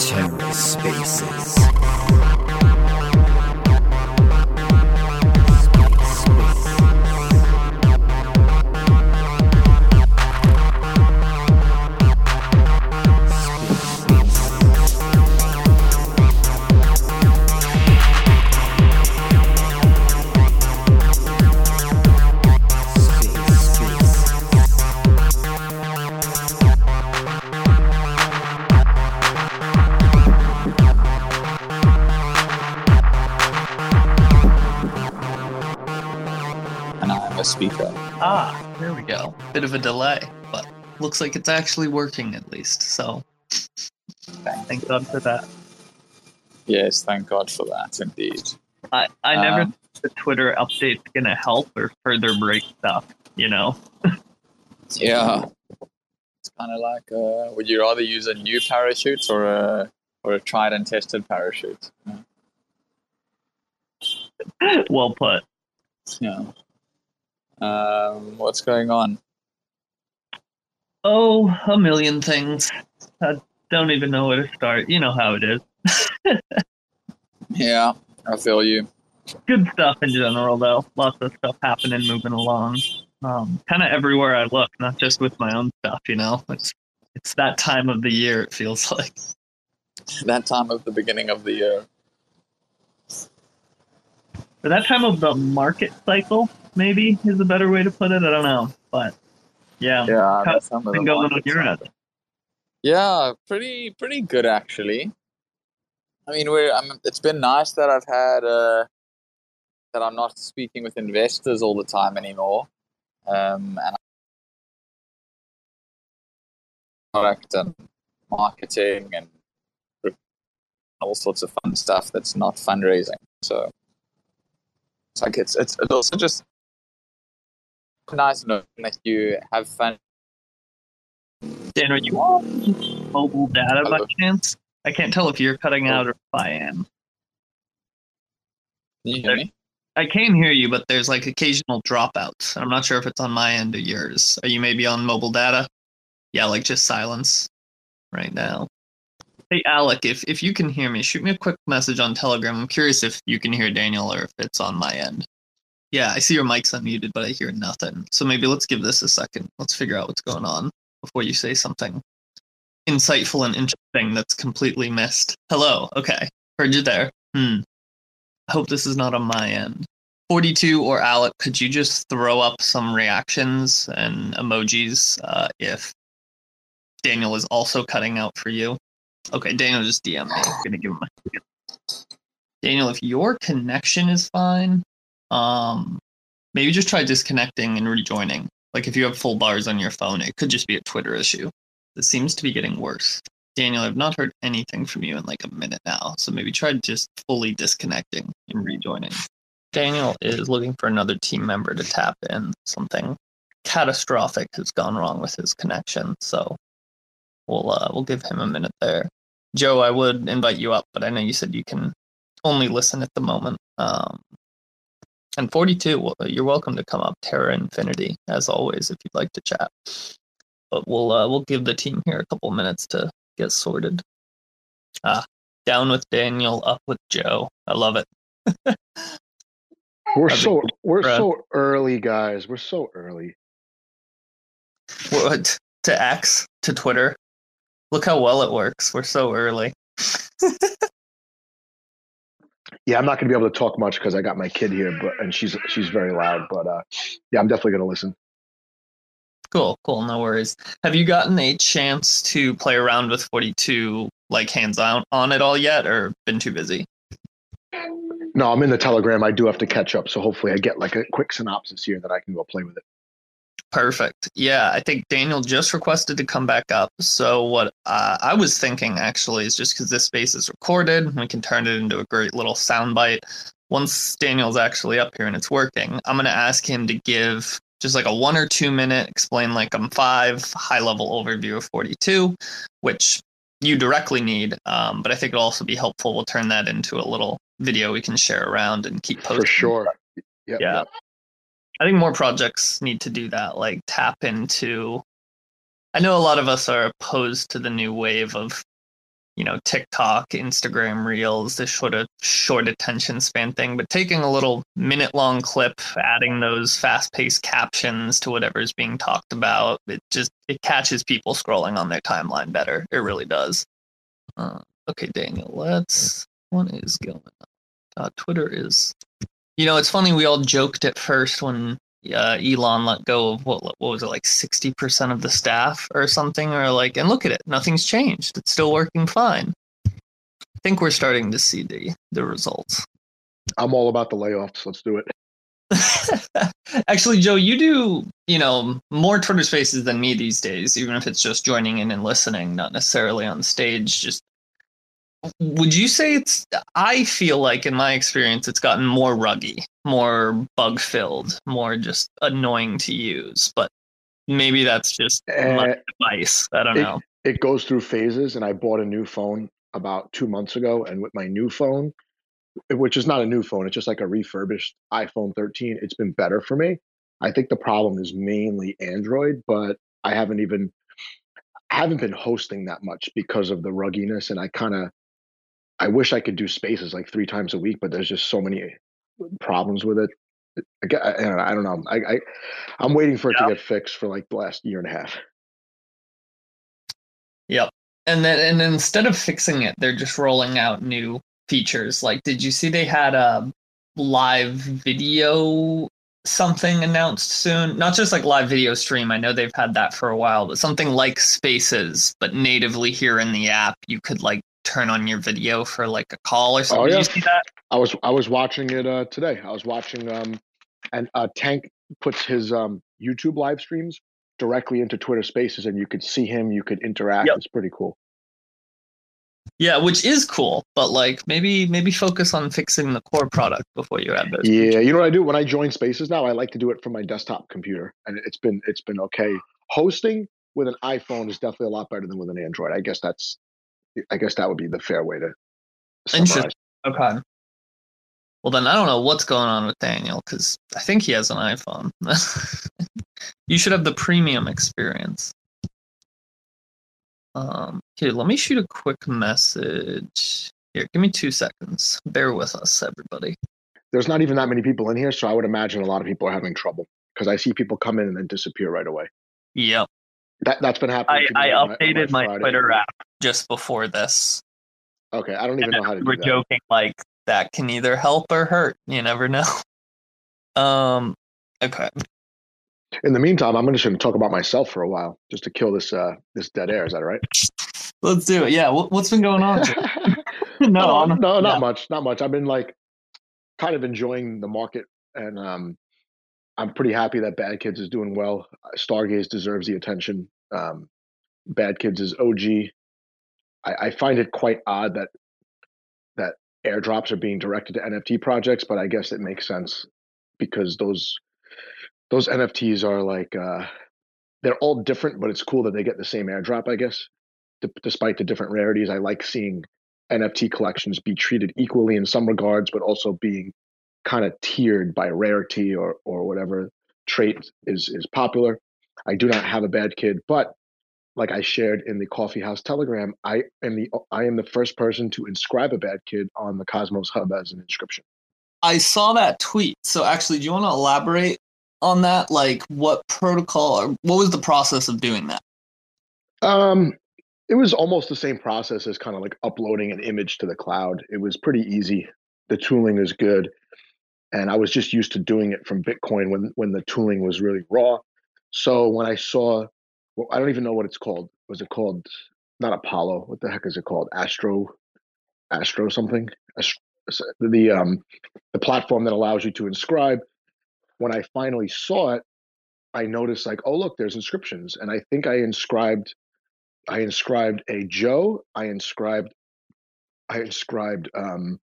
TerraSpaces. Bit of a delay, but looks like it's actually working at least. So thank God for that. Yes, thank God for that, indeed. I, I never Um, think the Twitter update's gonna help or further break stuff, you know? Yeah, it's kind of like, uh, would you rather use a new parachute or a or a tried and tested parachute? well put. Yeah. Um, what's going on? Oh, a million things. I don't even know where to start. You know how it is. Yeah, I feel you. Good stuff in general, though. Lots of stuff happening, moving along. Um, kind of everywhere I look, not just with my own stuff. You know, it's it's that time of the year. It feels like. That time of the beginning of the year. For that time of the market cycle, maybe is a better way to put it. I don't know, but yeah, Yeah, How's that's some of been the going on your end. Yeah, pretty pretty good actually. I mean, we're. I'm, it's been nice that I've had uh, that I'm not speaking with investors all the time anymore, um, and product and marketing and all sorts of fun stuff that's not fundraising. So it's like it's it's, it's also just nice knowing that you have fun. Dan, are you on mobile data by chance? I can't tell if you're cutting out or if I am. Can you hear me? I can hear you, but there's like occasional dropouts. I'm not sure if it's on my end or yours. Are you maybe on mobile data? Yeah, like just silence right now. Hey Alec, if if you can hear me, shoot me a quick message on Telegram. I'm curious if you can hear Daniel or if it's on my end. Yeah, I see your mic's unmuted, but I hear nothing. So maybe let's give this a second. Let's figure out what's going on before you say something insightful and interesting that's completely missed. Hello. Okay. Heard you there. Hmm. I hope this is not on my end. 42 or Alec, could you just throw up some reactions and emojis uh, if Daniel is also cutting out for you? Okay, Daniel just DM me. I'm gonna give him Daniel, if your connection is fine, um, maybe just try disconnecting and rejoining. Like if you have full bars on your phone, it could just be a Twitter issue. This seems to be getting worse. Daniel, I've not heard anything from you in like a minute now, so maybe try just fully disconnecting and rejoining. Daniel is looking for another team member to tap in. Something catastrophic has gone wrong with his connection, so we'll uh, we'll give him a minute there. Joe, I would invite you up, but I know you said you can only listen at the moment. Um, and 42, well, you're welcome to come up, Terra Infinity, as always, if you'd like to chat. But we'll uh, we'll give the team here a couple minutes to get sorted. Ah, down with Daniel, up with Joe. I love it. We're so we're Brad. so early, guys. We're so early. What to X to Twitter? Look how well it works. We're so early. Yeah, I'm not gonna be able to talk much because I got my kid here, but and she's she's very loud. But uh, yeah, I'm definitely gonna listen. Cool, cool, no worries. Have you gotten a chance to play around with 42 like hands on on it all yet or been too busy? No, I'm in the Telegram. I do have to catch up, so hopefully I get like a quick synopsis here that I can go play with it. Perfect. Yeah, I think Daniel just requested to come back up. So what uh, I was thinking actually is just because this space is recorded, we can turn it into a great little soundbite. Once Daniel's actually up here and it's working, I'm gonna ask him to give just like a one or two minute explain like I'm five high level overview of 42, which you directly need. Um, but I think it'll also be helpful. We'll turn that into a little video we can share around and keep posting. For sure. Yep, Yeah. yep. I think more projects need to do that, like tap into. I know a lot of us are opposed to the new wave of, you know, TikTok, Instagram Reels, this sort of short attention span thing, but taking a little minute long clip, adding those fast paced captions to whatever's being talked about, it just it catches people scrolling on their timeline better. It really does. Uh, okay, Daniel, let's. What is going on? Uh, Twitter is you know, it's funny. We all joked at first when uh, Elon let go of what what was it like sixty percent of the staff or something, or like, and look at it, nothing's changed. It's still working fine. I think we're starting to see the the results. I'm all about the layoffs. Let's do it. Actually, Joe, you do you know more Twitter Spaces than me these days, even if it's just joining in and listening, not necessarily on stage. Just would you say it's i feel like in my experience it's gotten more ruggy more bug filled more just annoying to use but maybe that's just uh, my device. I don't it, know. it goes through phases and i bought a new phone about two months ago and with my new phone which is not a new phone it's just like a refurbished iphone 13 it's been better for me. I think the problem is mainly android but i haven't even I haven't been hosting that much because of the rugginess and i kind of I wish I could do spaces like three times a week, but there's just so many problems with it. I, I don't know. I, I am waiting for it yep. to get fixed for like the last year and a half. Yep. And then and then instead of fixing it, they're just rolling out new features. Like, did you see they had a live video something announced soon? Not just like live video stream. I know they've had that for a while, but something like Spaces, but natively here in the app, you could like turn on your video for like a call or something. Oh, yeah. Did you see that? I was I was watching it uh, today. I was watching um and uh, Tank puts his um YouTube live streams directly into Twitter Spaces, and you could see him. You could interact. Yep. It's pretty cool. Yeah, which is cool, but like maybe maybe focus on fixing the core product before you add those. Yeah, features. you know what I do when I join Spaces now? I like to do it from my desktop computer, and it's been it's been okay. Hosting with an iPhone is definitely a lot better than with an Android. I guess that's I guess that would be the fair way to. Interesting. Okay. Well, then I don't know what's going on with Daniel because I think he has an iPhone. you should have the premium experience. Um, okay, let me shoot a quick message. Here, give me two seconds. Bear with us, everybody. There's not even that many people in here, so I would imagine a lot of people are having trouble because I see people come in and then disappear right away. Yep. That that's been happening. I, I updated my, my, Twitter app just before this. Okay, I don't even know how to. We're joking like that can either help or hurt. You never know. Um. Okay. In the meantime, I'm just going to talk about myself for a while, just to kill this uh this dead air. Is that right? Let's do it. Yeah. What's been going on? no, no, no, not yeah. much. Not much. I've been like kind of enjoying the market, and um, I'm pretty happy that Bad Kids is doing well. Stargaze deserves the attention. Um, Bad Kids is OG. I, I find it quite odd that that airdrops are being directed to NFT projects, but I guess it makes sense because those those NFTs are like uh, they're all different, but it's cool that they get the same airdrop. I guess, D- despite the different rarities, I like seeing NFT collections be treated equally in some regards, but also being kind of tiered by rarity or or whatever trait is is popular. I do not have a bad kid, but like I shared in the Coffee House Telegram, I am the I am the first person to inscribe a bad kid on the Cosmos Hub as an inscription. I saw that tweet. So actually, do you want to elaborate on that? Like, what protocol or what was the process of doing that? Um, it was almost the same process as kind of like uploading an image to the cloud. It was pretty easy. The tooling is good, and I was just used to doing it from Bitcoin when when the tooling was really raw. So when I saw well, I don't even know what it's called. Was it called not Apollo? What the heck is it called? Astro, Astro something. The um the platform that allows you to inscribe. When I finally saw it, I noticed like, oh look, there's inscriptions, and I think I inscribed, I inscribed a Joe. I inscribed, I inscribed um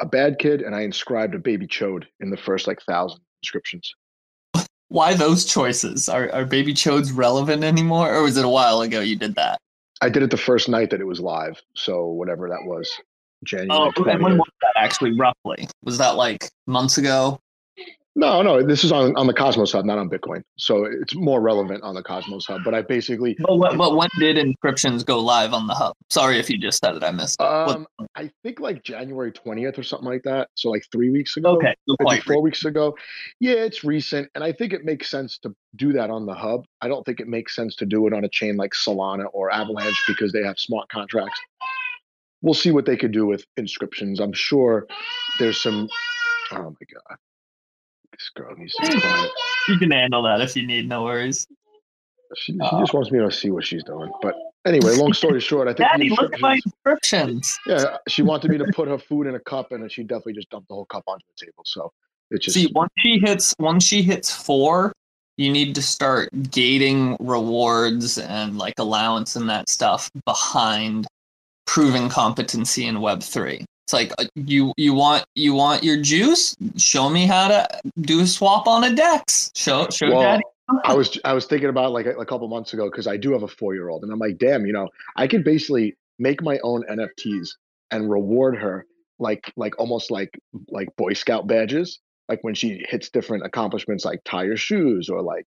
a bad kid, and I inscribed a baby chode in the first like thousand inscriptions why those choices? Are are baby chodes relevant anymore, or was it a while ago you did that? I did it the first night that it was live, so whatever that was, January. Oh, and when was that actually? Roughly, was that like months ago? No, no, this is on, on the Cosmos Hub, not on Bitcoin. So it's more relevant on the Cosmos Hub. But I basically. But, what, but when did Inscriptions go live on the Hub? Sorry if you just said it, I missed it. Um, I think like January 20th or something like that. So like three weeks ago. Okay. Four weeks ago. Yeah, it's recent. And I think it makes sense to do that on the Hub. I don't think it makes sense to do it on a chain like Solana or Avalanche because they have smart contracts. We'll see what they could do with inscriptions. I'm sure there's some. Oh my God. This girl needs to be quiet. You can handle that if you need. No worries. She, she uh, just wants me to see what she's doing. But anyway, long story short, I think Daddy, look at my inscriptions. Yeah, she wanted me to put her food in a cup, and then she definitely just dumped the whole cup onto the table. So it's just see once she hits once she hits four, you need to start gating rewards and like allowance and that stuff behind proving competency in Web three. It's like uh, you you want you want your juice. Show me how to do a swap on a Dex. Show show well, daddy. I was I was thinking about like a, a couple months ago because I do have a four year old and I'm like, damn, you know, I could basically make my own NFTs and reward her like like almost like like Boy Scout badges. Like when she hits different accomplishments, like tie your shoes or like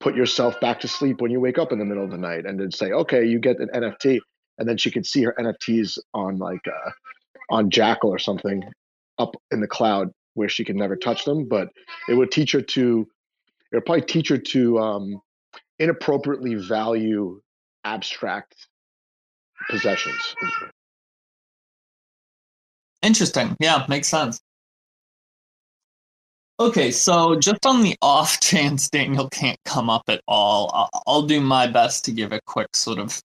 put yourself back to sleep when you wake up in the middle of the night, and then say, okay, you get an NFT, and then she could see her NFTs on like uh, on Jackal or something up in the cloud where she can never touch them. But it would teach her to, it would probably teach her to um, inappropriately value abstract possessions. Interesting. Yeah, makes sense. Okay, so just on the off chance Daniel can't come up at all, I'll do my best to give a quick sort of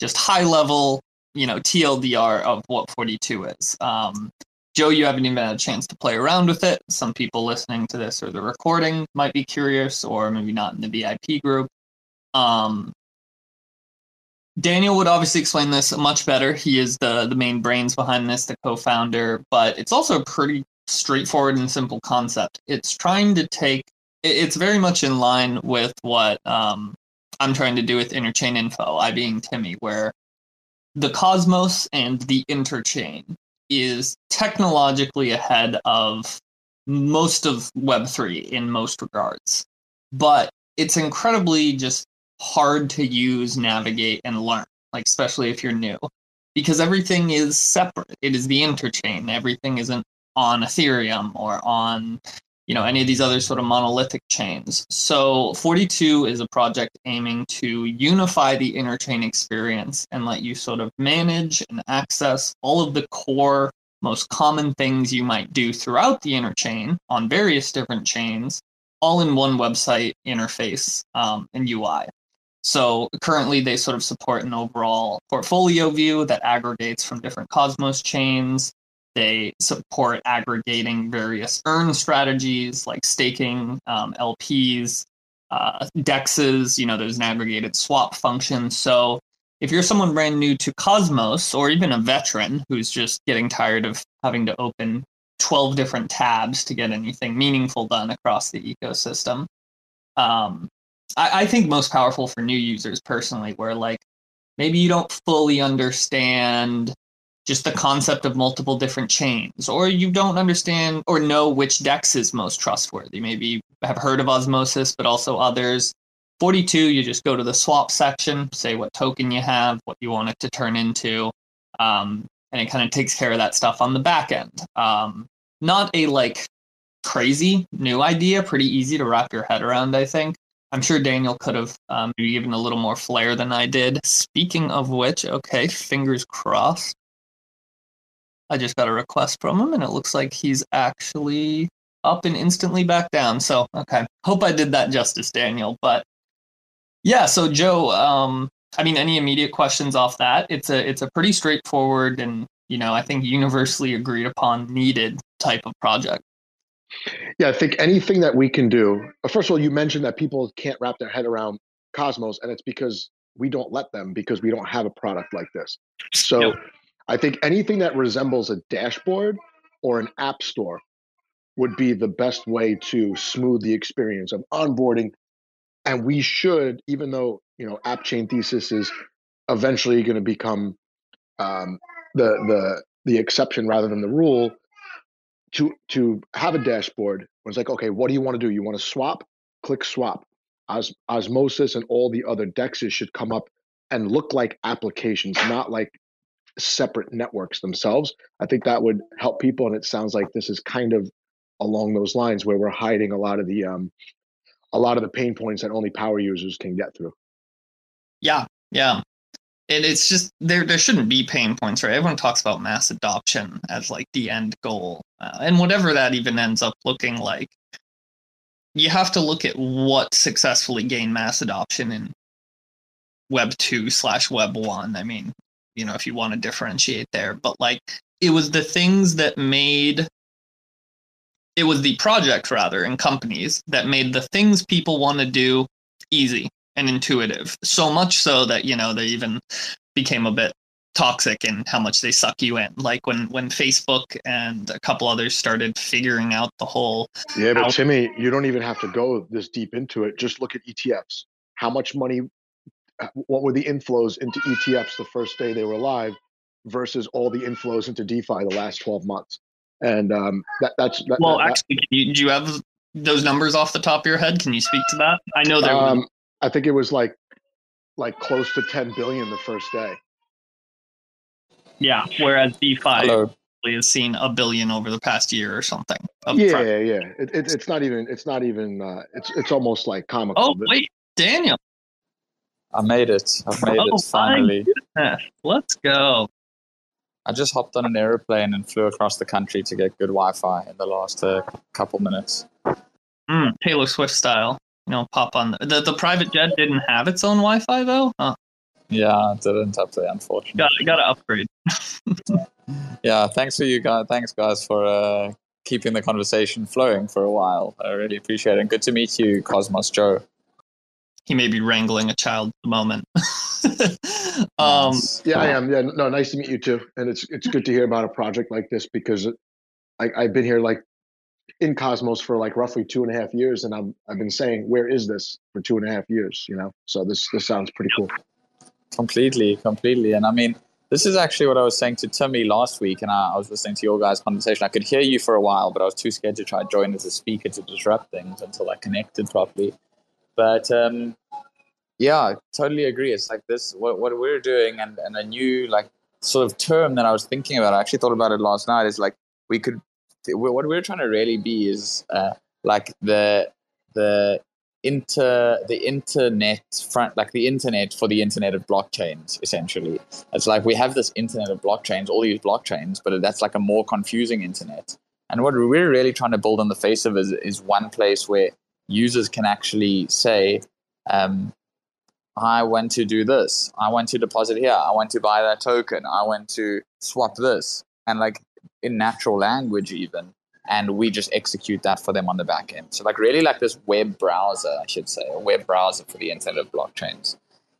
just high level you know TLDR of what 42 is. Um, Joe, you haven't even had a chance to play around with it. Some people listening to this or the recording might be curious, or maybe not in the VIP group. Um, Daniel would obviously explain this much better. He is the the main brains behind this, the co-founder. But it's also a pretty straightforward and simple concept. It's trying to take. It's very much in line with what um, I'm trying to do with interchain info. I being Timmy, where the Cosmos and the Interchain is technologically ahead of most of Web3 in most regards. But it's incredibly just hard to use, navigate, and learn, like especially if you're new. Because everything is separate. It is the interchain. Everything isn't on Ethereum or on you know any of these other sort of monolithic chains. So 42 is a project aiming to unify the interchain experience and let you sort of manage and access all of the core most common things you might do throughout the interchain on various different chains all in one website interface um, and ui so currently they sort of support an overall portfolio view that aggregates from different cosmos chains they support aggregating various earn strategies like staking, um, LPs, uh, dexes. You know, there's an aggregated swap function. So if you're someone brand new to Cosmos or even a veteran who's just getting tired of having to open 12 different tabs to get anything meaningful done across the ecosystem, um, I, I think most powerful for new users personally, where like maybe you don't fully understand just the concept of multiple different chains, or you don't understand or know which DEX is most trustworthy. Maybe have heard of Osmosis, but also others. 42, you just go to the swap section, say what token you have, what you want it to turn into, um, and it kind of takes care of that stuff on the back end. Um, not a like crazy new idea, pretty easy to wrap your head around, I think. I'm sure Daniel could have um, maybe given a little more flair than I did. Speaking of which, okay, fingers crossed. I just got a request from him, and it looks like he's actually up and instantly back down. So, okay. Hope I did that justice, Daniel. But yeah, so Joe, um, I mean, any immediate questions off that? It's a it's a pretty straightforward and you know I think universally agreed upon needed type of project. Yeah, I think anything that we can do. Uh, first of all, you mentioned that people can't wrap their head around Cosmos, and it's because we don't let them because we don't have a product like this. So. Yep I think anything that resembles a dashboard or an app store would be the best way to smooth the experience of onboarding. And we should, even though you know, app chain thesis is eventually going to become um, the the the exception rather than the rule, to to have a dashboard where it's like, okay, what do you want to do? You want to swap? Click swap. Os- Osmosis and all the other dexes should come up and look like applications, not like separate networks themselves. I think that would help people, and it sounds like this is kind of along those lines where we're hiding a lot of the um, a lot of the pain points that only power users can get through. Yeah, yeah. And it's just there. There shouldn't be pain points, right? Everyone talks about mass adoption as like the end goal, uh, and whatever that even ends up looking like. You have to look at what successfully gained mass adoption in Web two slash Web one. I mean, you know, if you want to differentiate there, but like it was the things that made it was the project rather in companies that made the things people want to do easy and intuitive. So much so that you know they even became a bit toxic in how much they suck you in. Like when when facebook and a couple others started figuring out the whole yeah but timmy you don't even have to go this deep into it. Just look at etfs how much money what were the inflows into etfs the first day they were live versus all the inflows into defi the last 12 months? And um, that, that's that, well that, actually you, do you have those numbers off the top of your head? Can you speak to that? I know there um, was... i think it was like like close to 10 billion the first day. Yeah whereas defi Hello. has seen a billion over the past year or something yeah front. yeah it, it, it's not even it's not even uh, it's it's almost like comical oh wait daniel i made it i've made oh, it finally let's go I just hopped on an aeroplane and flew across the country to get good Wi-Fi in the last uh, couple minutes. Mm, Taylor Swift style, you know, pop on the, the, the private jet didn't have its own Wi-Fi though. Huh. Yeah, it didn't have to, unfortunately. Got got to upgrade. yeah, thanks for you guys. Thanks guys for uh, keeping the conversation flowing for a while. I really appreciate it. And good to meet you, Cosmos Joe he may be wrangling a child at the moment. um, yeah, I am. Yeah, no, nice to meet you too. And it's it's good to hear about a project like this because I, I've been here like in Cosmos for like roughly two and a half years, and I'm I've been saying where is this for two and a half years, you know. So this this sounds pretty cool. Completely, completely, and I mean. This is actually what I was saying to Timmy last week, and I, I was listening to your guys' conversation. I could hear you for a while, but I was too scared to try to join as a speaker to disrupt things until I connected properly. But um, yeah, totally agree. It's like this what what we're doing, and and a new like sort of term that I was thinking about. I actually thought about it last night. Is like we could what we're trying to really be is uh, like the the inter the internet front like the internet for the internet of blockchains essentially it's like we have this internet of blockchains all these blockchains but that's like a more confusing internet and what we're really trying to build on the face of is, is one place where users can actually say, um, I want to do this. I want to deposit here. I want to buy that token. I want to swap this. And like in natural language, even. And we just execute that for them on the back end. So, like, really, like this web browser, I should say, a web browser for the internet of blockchains.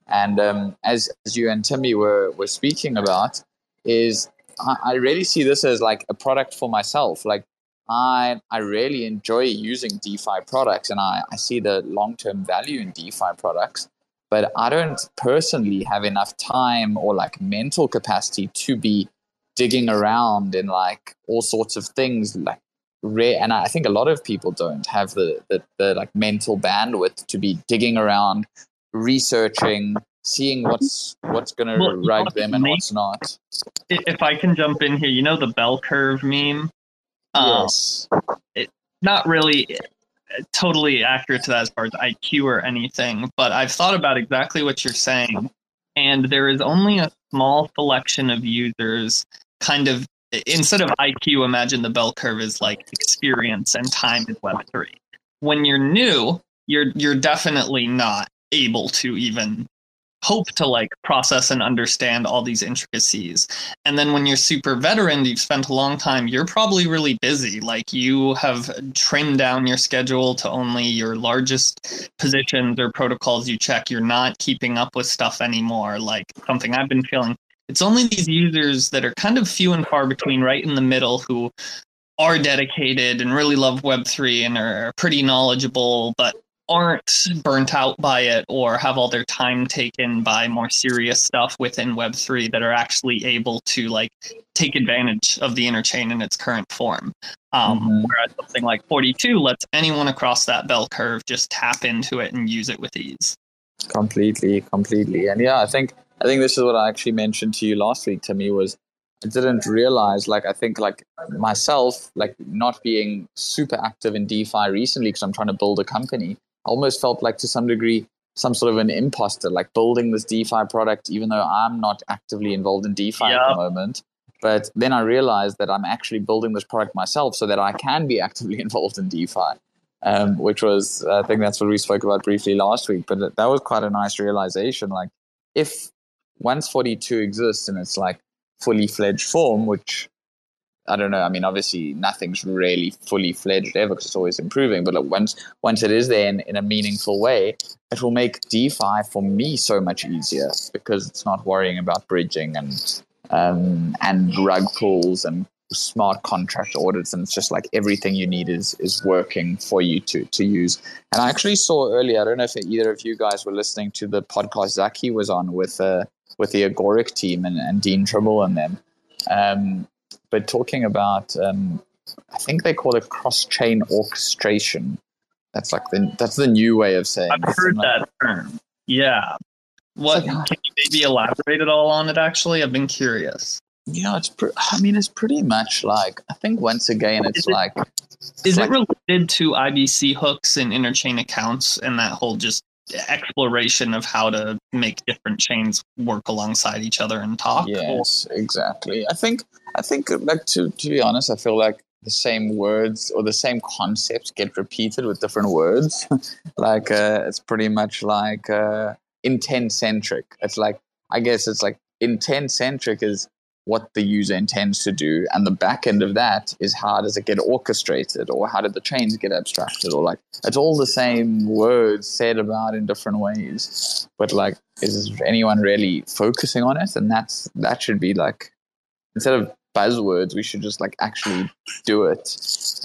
And um, as, as you and Timmy were, were speaking about, is I, I really see this as like a product for myself. Like, I I really enjoy using DeFi products and I, I see the long term value in DeFi products, but I don't personally have enough time or like mental capacity to be digging around in like all sorts of things like rare and I think a lot of people don't have the, the, the like mental bandwidth to be digging around, researching, seeing what's what's gonna well, rug them and what's not. If I can jump in here, you know the bell curve meme um, yes. It, not really uh, totally accurate to that as far as IQ or anything, but I've thought about exactly what you're saying. And there is only a small selection of users, kind of, instead of IQ, imagine the bell curve is like experience and time is Web3. When you're new, you're you're definitely not able to even hope to like process and understand all these intricacies. And then when you're super veteran, you've spent a long time, you're probably really busy. Like you have trimmed down your schedule to only your largest positions or protocols you check. You're not keeping up with stuff anymore. Like something I've been feeling. It's only these users that are kind of few and far between, right in the middle, who are dedicated and really love Web3 and are pretty knowledgeable, but aren't burnt out by it or have all their time taken by more serious stuff within web3 that are actually able to like take advantage of the interchain in its current form. Um, mm-hmm. whereas something like 42 lets anyone across that bell curve just tap into it and use it with ease. Completely completely. And yeah i think i think this is what i actually mentioned to you last week to me was I didn't realize, like, I think, like, myself, like, not being super active in DeFi recently because I'm trying to build a company, almost felt like to some degree some sort of an imposter, like building this DeFi product, even though I'm not actively involved in DeFi at the moment. But then I realized that I'm actually building this product myself so that I can be actively involved in DeFi, um, which was, I think that's what we spoke about briefly last week. But that was quite a nice realization. Like, if once 42 exists and it's like fully fledged form, which I don't know. I mean, obviously, nothing's really fully fledged ever because it's always improving. But like, once once it is there in, in a meaningful way, it will make DeFi for me so much easier because it's not worrying about bridging and um, and rug pulls and smart contract audits, and it's just like everything you need is is working for you to to use. And I actually saw earlier. I don't know if either of you guys were listening to the podcast Zaki was on with uh, with the Agoric team and, and Dean Tribble and them. Um, but talking about, um, I think they call it cross chain orchestration. That's like the that's the new way of saying. I've heard that term. Yeah. What like, can you maybe elaborate at all on it? Actually, I've been curious. Yeah, it's. Pre- I mean, it's pretty much like I think once again, it's is like. It, is like, it related to IBC hooks and interchain accounts and that whole just exploration of how to make different chains work alongside each other and talk. Yes, exactly. I think I think like to to be honest, I feel like the same words or the same concepts get repeated with different words. like uh, it's pretty much like uh, intent centric. It's like I guess it's like intent centric is what the user intends to do and the back end of that is how does it get orchestrated or how did the chains get abstracted or like it's all the same words said about in different ways but like is anyone really focusing on it and that's that should be like instead of buzzwords we should just like actually do it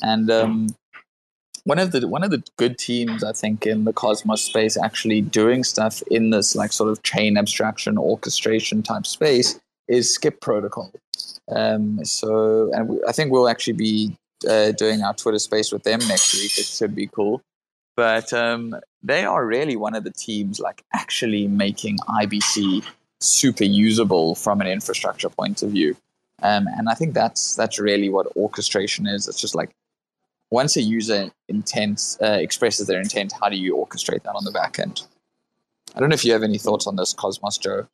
and um one of the one of the good teams I think in the Cosmos space actually doing stuff in this like sort of chain abstraction orchestration type space is Skip Protocol. Um, so, and we, I think we'll actually be uh, doing our Twitter space with them next week. It should be cool. But um, they are really one of the teams like actually making IBC super usable from an infrastructure point of view. Um, and I think that's that's really what orchestration is. It's just like once a user intent uh, expresses their intent, how do you orchestrate that on the back end? I don't know if you have any thoughts on this, Cosmos Joe.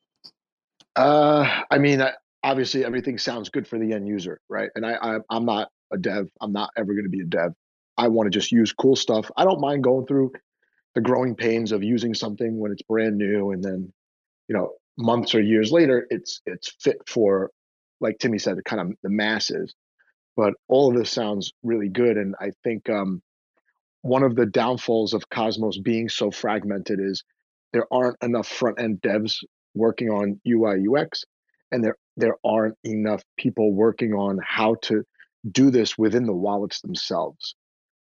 Uh, I mean, obviously everything sounds good for the end user, right? And I, I I'm not a dev. I'm not ever going to be a dev. I want to just use cool stuff. I don't mind going through the growing pains of using something when it's brand new, and then, you know, months or years later, it's it's fit for, like Timmy said, kind of the masses. But all of this sounds really good, and I think um, one of the downfalls of Cosmos being so fragmented is there aren't enough front end devs working on UI UX, and there there aren't enough people working on how to do this within the wallets themselves,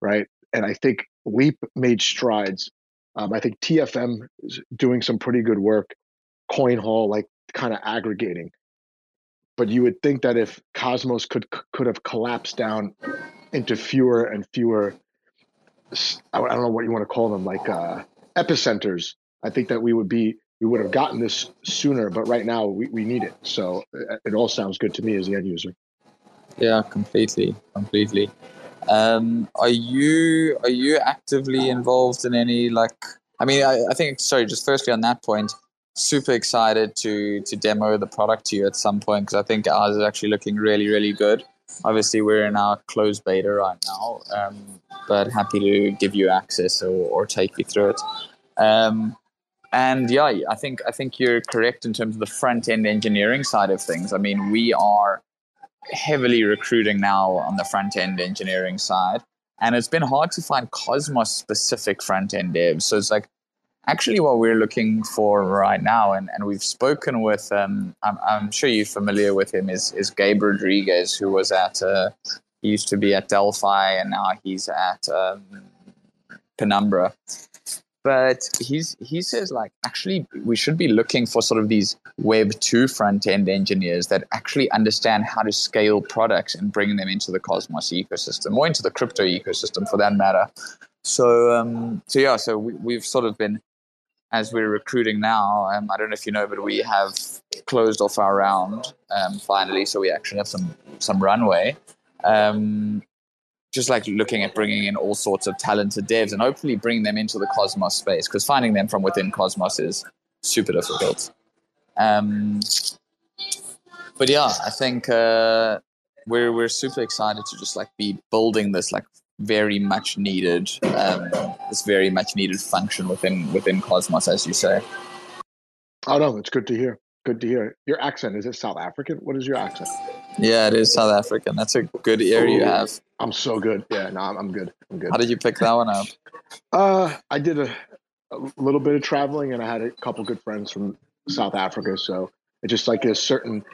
right? And I think Leap made strides. Um, I think TFM is doing some pretty good work. Coin CoinHall, like kind of aggregating. But you would think that if Cosmos could could have collapsed down into fewer and fewer, I don't know what you want to call them, like uh, epicenters. I think that we would be we would have gotten this sooner, but right now we, we need it. So uh, it all sounds good to me as the end user. Yeah, completely, completely. Um, are you are you actively involved in any like? I mean, I, I think sorry. Just firstly on that point, super excited to to demo the product to you at some point because I think ours is actually looking really really good. Obviously, we're in our closed beta right now, um, but happy to give you access or, or take you through it. Um, and yeah, I think I think you're correct in terms of the front end engineering side of things. I mean, we are heavily recruiting now on the front end engineering side, and it's been hard to find Cosmos specific front end devs. So it's like actually what we're looking for right now, and, and we've spoken with. Um, I'm, I'm sure you're familiar with him. Is is Gabe Rodriguez, who was at uh, he used to be at Delphi, and now he's at um, Penumbra. but he's he says like actually we should be looking for sort of these web 2 front end engineers that actually understand how to scale products and bring them into the cosmos ecosystem or into the crypto ecosystem for that matter so um so yeah so we, we've sort of been as we're recruiting now um, i don't know if you know but we have closed off our round um, finally so we actually have some some runway um, just like looking at bringing in all sorts of talented devs and hopefully bringing them into the Cosmos space because finding them from within Cosmos is super difficult. Um, but yeah, I think uh, we're we're super excited to just like be building this like very much needed um, this very much needed function within within Cosmos, as you say. Oh no, it's good to hear. Good to hear. Your accent is it South African? What is your accent? Yeah, it is South African. That's a good ear you have. I'm so good. Yeah, no, I'm, I'm good. I'm good. How did you pick that one up? Uh, I did a, a little bit of traveling, and I had a couple good friends from South Africa. So it's just like a certain.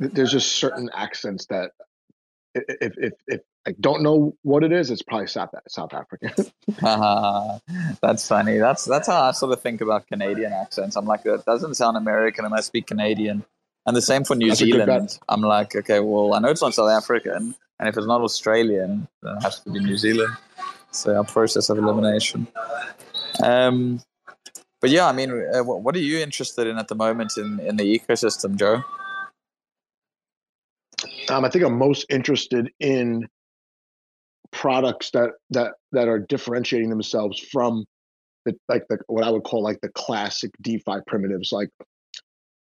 There's just certain accents that, if if if I don't know what it is, it's probably South South African. uh, that's funny. That's that's how I sort of think about Canadian accents. I'm like, that doesn't sound American. It must speak Canadian. And the same for New That's Zealand. I'm like, okay, well, I know it's not South African, and if it's not Australian, then it has to be New Zealand. So our process of elimination. Um, but yeah, I mean, uh, what are you interested in at the moment in, in the ecosystem, Joe? Um, I think I'm most interested in products that that that are differentiating themselves from the like the what I would call like the classic DeFi primitives, like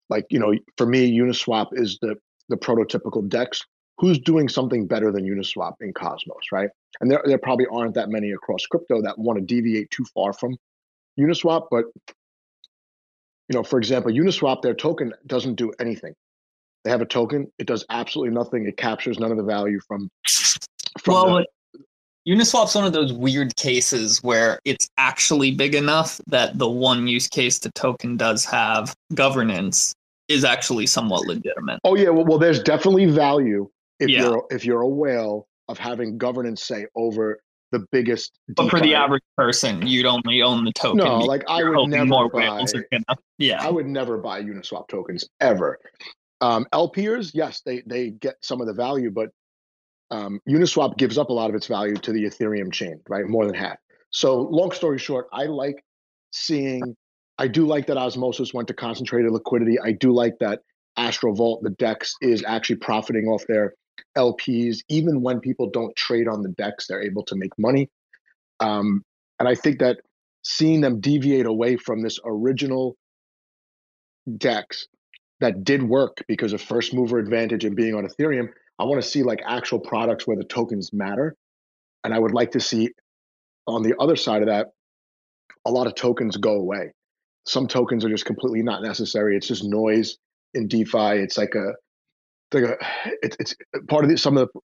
like you know for me uniswap is the the prototypical dex. Who's doing something better than uniswap in cosmos right? And there, there probably aren't that many across crypto that want to deviate too far from uniswap but you know for example uniswap their token doesn't do anything. They have a token it does absolutely nothing it captures none of the value from, from well the, Uniswap's one of those weird cases where it's actually big enough that the one use case the token does have governance is actually somewhat legitimate. Oh yeah, well, well there's definitely value if yeah. you're if you're a whale of having governance say over the biggest. But for the average person, you'd only own the token. No, like I would never more buy. Gonna, yeah, I would never buy Uniswap tokens ever. Um, LPers, yes, they they get some of the value, but um, Uniswap gives up a lot of its value to the Ethereum chain, right? More than half. So, long story short, I like seeing I do like that Osmosis went to concentrated liquidity. I do like that Astro Vault, the DEX, is actually profiting off their LPs. Even when people don't trade on the DEX, they're able to make money. Um, and I think that seeing them deviate away from this original DEX that did work because of first mover advantage and being on Ethereum, I want to see like actual products where the tokens matter. And I would like to see on the other side of that, a lot of tokens go away some tokens are just completely not necessary. It's just noise in DeFi. It's like a, like a it's, it's uh, part of the, some of the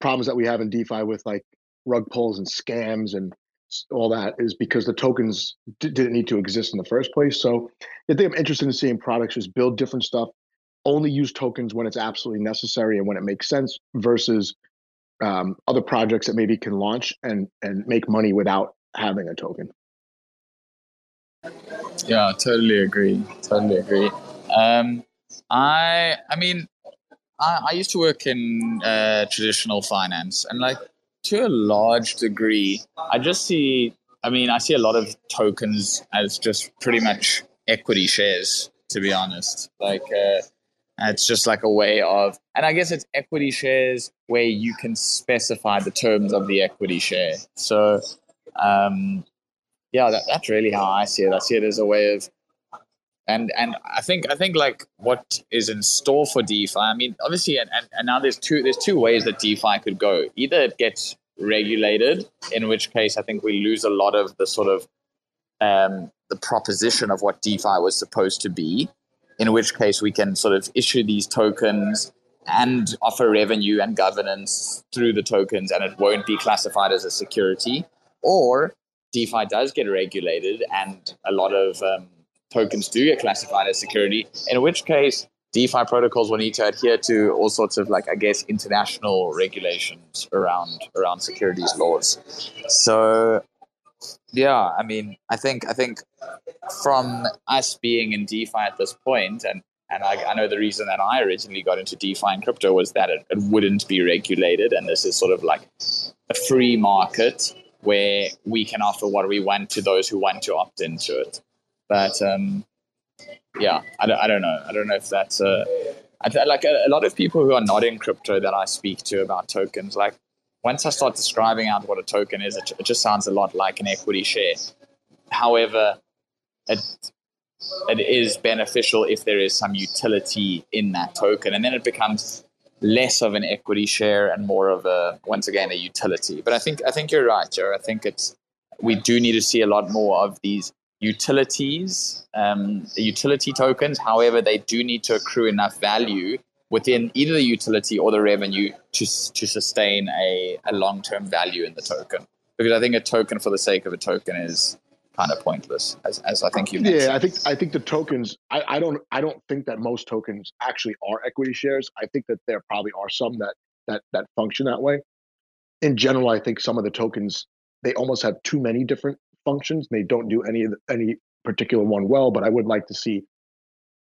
problems that we have in DeFi with like rug pulls and scams and all that is because the tokens d- didn't need to exist in the first place. So I think I'm interested in seeing products just build different stuff, only use tokens when it's absolutely necessary and when it makes sense versus um, other projects that maybe can launch and and make money without having a token. Yeah, totally agree. Totally agree. Um, I, I mean, I, I used to work in uh, traditional finance, and like to a large degree, I just see. I mean, I see a lot of tokens as just pretty much equity shares. To be honest, like uh, it's just like a way of, and I guess it's equity shares where you can specify the terms of the equity share. So um, yeah, that, that's really how I see it. I see it as a way of, and and I think I think like what is in store for DeFi. I mean, obviously, and, and, and now there's two there's two ways that DeFi could go. Either it gets regulated, in which case I think we lose a lot of the sort of um, the proposition of what DeFi was supposed to be. In which case we can sort of issue these tokens and offer revenue and governance through the tokens, and it won't be classified as a security. Or DeFi does get regulated and a lot of um, tokens do get classified as security, in which case DeFi protocols will need to adhere to all sorts of like I guess international regulations around around securities laws. So Yeah, I mean, I think I think from us being in DeFi at this point, and and I, I know the reason that I originally got into DeFi and crypto was that it, it wouldn't be regulated, and this is sort of like a free market where we can offer what we want to those who want to opt into it. But um, yeah, I don't, I don't know. I don't know if that's a, I, like a, a lot of people who are not in crypto that I speak to about tokens, like once I start describing out what a token is, it, it just sounds a lot like an equity share. However, it it is beneficial if there is some utility in that token, and then it becomes less of an equity share and more of a once again a utility. But I think I think you're right, Joe. I think it's we do need to see a lot more of these utilities, um, utility tokens. However, they do need to accrue enough value within either the utility or the revenue to to sustain a, a long term value in the token. Because I think a token for the sake of a token is kind of pointless, as, as I think you mentioned. Yeah, I think I think the tokens. I, I don't I don't think that most tokens actually are equity shares. I think that there probably are some that that that function that way. In general, I think some of the tokens they almost have too many different functions. They don't do any any particular one well. But I would like to see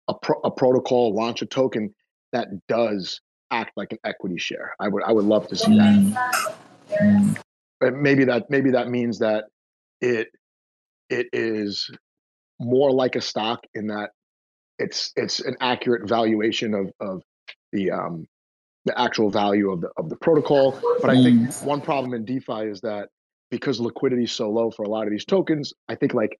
a pro, a protocol launch a token that does act like an equity share. I would I would love to see that. Mm. maybe that maybe that means that it it is more like a stock in that it's it's an accurate valuation of of the um the actual value of the of the protocol. But I think mm. one problem in DeFi is that because liquidity is so low for a lot of these tokens, I think like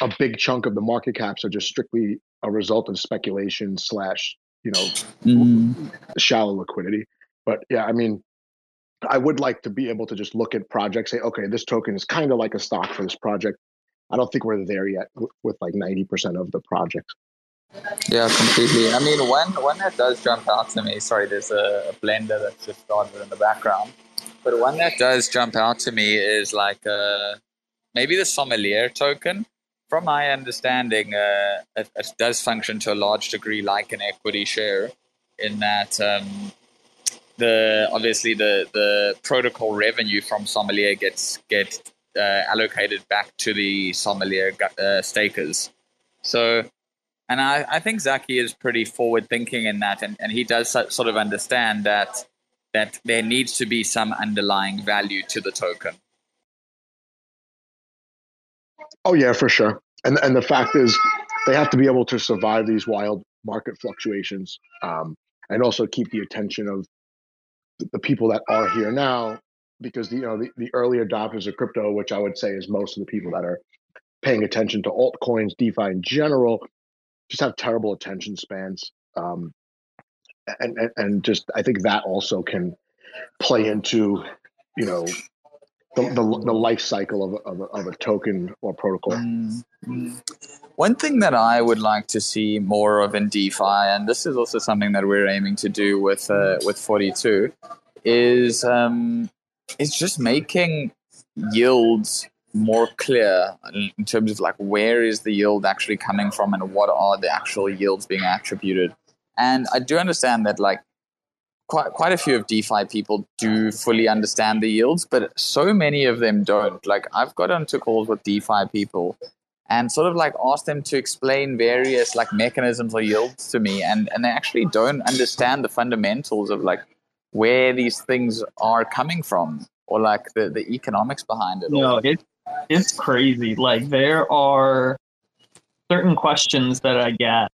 a big chunk of the market caps are just strictly a result of speculation slash you know mm. shallow liquidity. But yeah, I mean, I would like to be able to just look at projects, say, okay, this token is kind of like a stock for this project. I don't think we're there yet with, like ninety percent of the projects. Yeah, completely. I mean, when when that does jump out to me, sorry, there's a, a blender that's just started in the background. But one that does jump out to me is like uh, maybe the sommelier token. From my understanding, uh, it, it, does function to a large degree like an equity share, in that um, the obviously the the protocol revenue from sommelier gets get uh, allocated back to the sommelier uh, stakers. So, and I, I think Zaki is pretty forward thinking in that, and, and he does sort of understand that that there needs to be some underlying value to the token. Oh yeah, for sure. And and the fact is, they have to be able to survive these wild market fluctuations, um, and also keep the attention of the people that are here now. Because the, you know the, the early adopters of crypto, which I would say is most of the people that are paying attention to altcoins, DeFi in general, just have terrible attention spans. Um, and, and, and just I think that also can play into you know the, the, the life cycle of, of, of, a token or protocol. Mm-hmm. One thing that I would like to see more of in DeFi, and this is also something that we're aiming to do with uh, with Forty Two, is um, is just making yields more clear in terms of like where is the yield actually coming from and what are the actual yields being attributed and I do understand that like quite quite a few of DeFi people do fully understand the yields, but so many of them don't. Like I've got onto calls with DeFi people and sort of like ask them to explain various like mechanisms or yields to me and and they actually don't understand the fundamentals of like where these things are coming from or like the, the economics behind it. No, it, it's crazy. Like there are certain questions that I get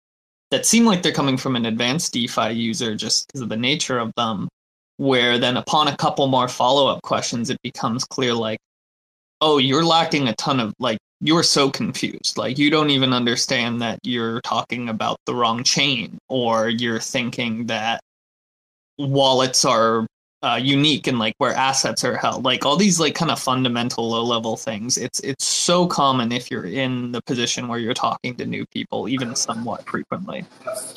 that seem like they're coming from an advanced DeFi user just because of the nature of them. Where then, upon a couple more follow up questions, it becomes clear like, oh, you're lacking a ton of, like, you're so confused. Like, you don't even understand that you're talking about the wrong chain, or you're thinking that wallets are uh, unique and like where assets are held. Like all these like kind of fundamental low level things it's it's so common if you're in the position where you're talking to new people even somewhat frequently.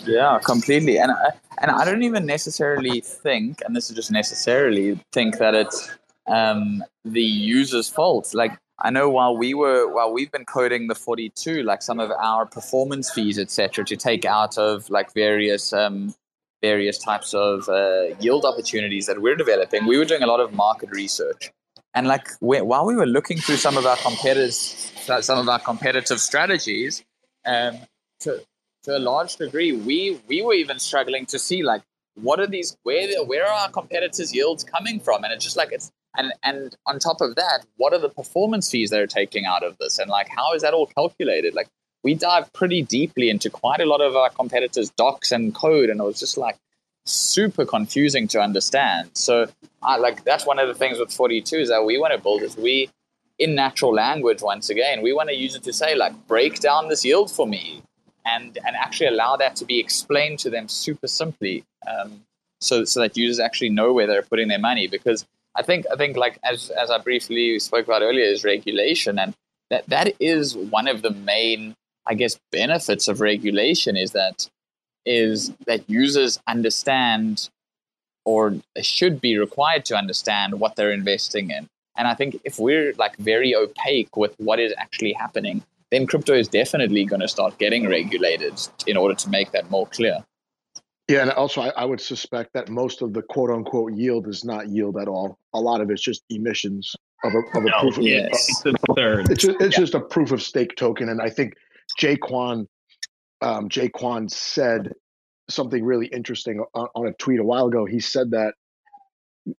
Yeah completely. And I, and I don't even necessarily think and this is just necessarily think that it's um, the user's fault. Like I know while we were while we've been coding the 42 like some of our performance fees etc to take out of like various um, various types of uh, yield opportunities that we're developing, we were doing a lot of market research. And like while we were looking through some of our competitors, some of our competitive strategies, um, to to a large degree, we we were even struggling to see like what are these where where are our competitors' yields coming from? And it's just like it's and and on top of that, what are the performance fees they're taking out of this? And like how is that all calculated? Like we dive pretty deeply into quite a lot of our competitors' docs and code, and it was just like super confusing to understand. So, I like that's one of the things with 42 is that we want to build is we in natural language once again we want to use it to say like break down this yield for me and and actually allow that to be explained to them super simply um, so so that users actually know where they're putting their money because I think I think like as as I briefly spoke about earlier is regulation and that that is one of the main I guess benefits of regulation is that is that users understand or should be required to understand what they're investing in. And I think if we're like very opaque with what is actually happening, then crypto is definitely going to start getting regulated in order to make that more clear. Yeah, and also I, I, would suspect that most of the quote unquote yield is not yield at all. A lot of it's just emissions of a, of a no, proof of yes. it's, a third. it's, just, it's yeah. just a proof of stake token. And I think Jae Kwon um, Jae Kwon said something really interesting on, on, a tweet a while ago. He said that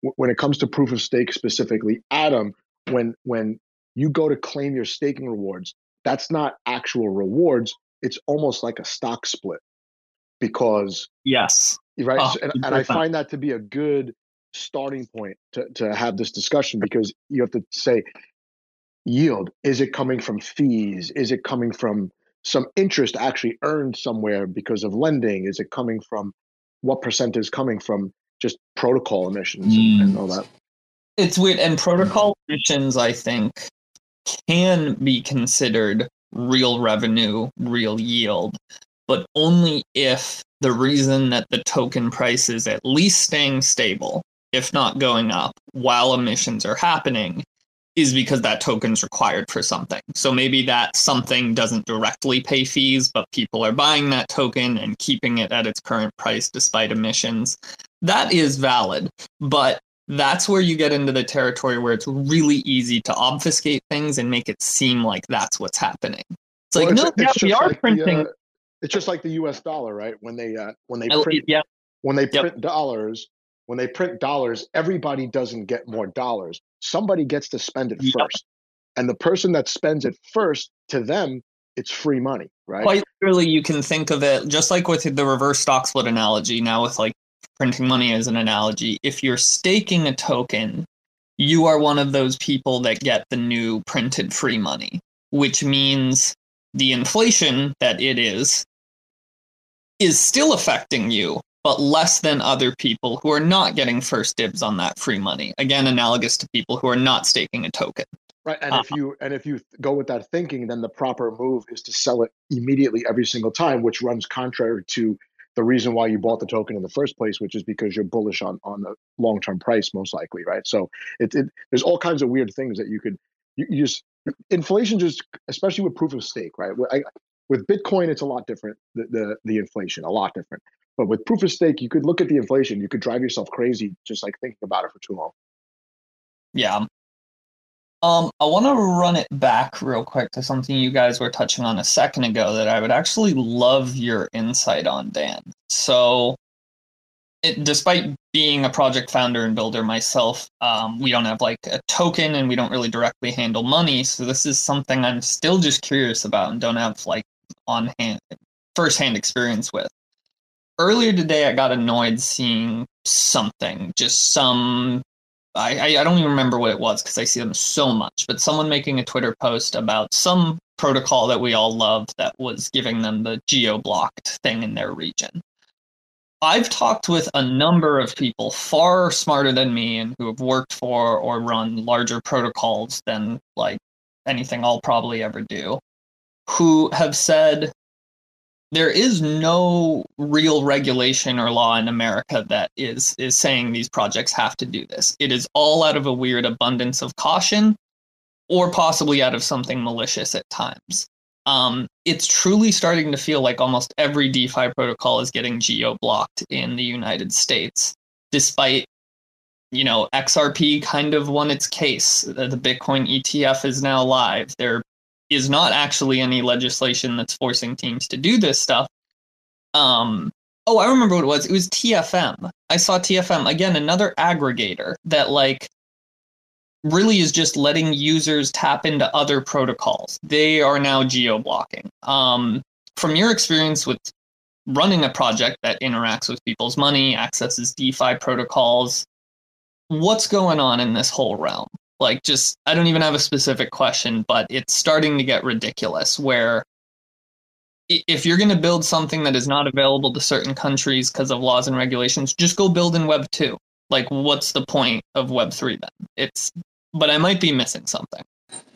w- when it comes to proof of stake specifically, Adam, when when you go to claim your staking rewards, that's not actual rewards. It's almost like a stock split because yes, right. Oh, and, and I find that to be a good starting point to, to have this discussion because you have to say yield is it coming from fees is it coming from some interest actually earned somewhere because of lending? Is it coming from what percent is coming from just protocol emissions mm. and, and all that? It's weird. And protocol emissions, I think, can be considered real revenue, real yield, but only if the reason that the token price is at least staying stable, if not going up, while emissions are happening, is because that token's required for something. So maybe that something doesn't directly pay fees, but people are buying that token and keeping it at its current price despite emissions. That is valid, but that's where you get into the territory where it's really easy to obfuscate things and make it seem like that's what's happening. It's like, well, it's, no, it's yeah, we are like printing. The, uh, it's just like the U.S. dollar, right? When they uh, when they print, yeah. when they print yep. dollars, when they print dollars, everybody doesn't get more dollars. Somebody gets to spend it yep. first. And the person that spends it first, to them, it's free money, right? Quite literally, you can think of it just like with the reverse stock split analogy, now with like printing money as an analogy. If you're staking a token, you are one of those people that get the new printed free money, which means the inflation that it is is still affecting you but less than other people who are not getting first dibs on that free money. Again, analogous to people who are not staking a token. Right, and uh, if you and if you go with that thinking, then the proper move is to sell it immediately every single time, which runs contrary to the reason why you bought the token in the first place, which is because you're bullish on on the long term price, most likely, right? So it, it there's all kinds of weird things that you could you, you just inflation just especially with proof of stake, right? I, with Bitcoin, it's a lot different. The, the the inflation, a lot different. But with proof of stake, you could look at the inflation. You could drive yourself crazy just like thinking about it for too long. Yeah. Um, I want to run it back real quick to something you guys were touching on a second ago that I would actually love your insight on, Dan. So, it, despite being a project founder and builder myself, um, we don't have like a token and we don't really directly handle money. So this is something I'm still just curious about and don't have like on hand, first hand experience with earlier today, I got annoyed seeing something, just some. I, I, I don't even remember what it was because I see them so much, but someone making a Twitter post about some protocol that we all love that was giving them the geo blocked thing in their region. I've talked with a number of people far smarter than me and who have worked for or run larger protocols than like anything I'll probably ever do, who have said there is no real regulation or law in America that is is saying these projects have to do this. It is all out of a weird abundance of caution, or possibly out of something malicious at times. Um, it's truly starting to feel like almost every DeFi protocol is getting geo blocked in the United States, despite you know, XRP kind of won its case. The Bitcoin ETF is now live. There is not actually any legislation that's forcing teams to do this stuff. Um, oh, I remember what it was. It was TFM. I saw TFM again, another aggregator that like really is just letting users tap into other protocols. They are now geo blocking. Um, from your experience with running a project that interacts with people's money, accesses DeFi protocols, what's going on in this whole realm? Like, just, I don't even have a specific question, but it's starting to get ridiculous where if you're going to build something that is not available to certain countries because of laws and regulations, just go build in Web 2. Like, what's the point of Web 3 then? It's, but I might be missing something.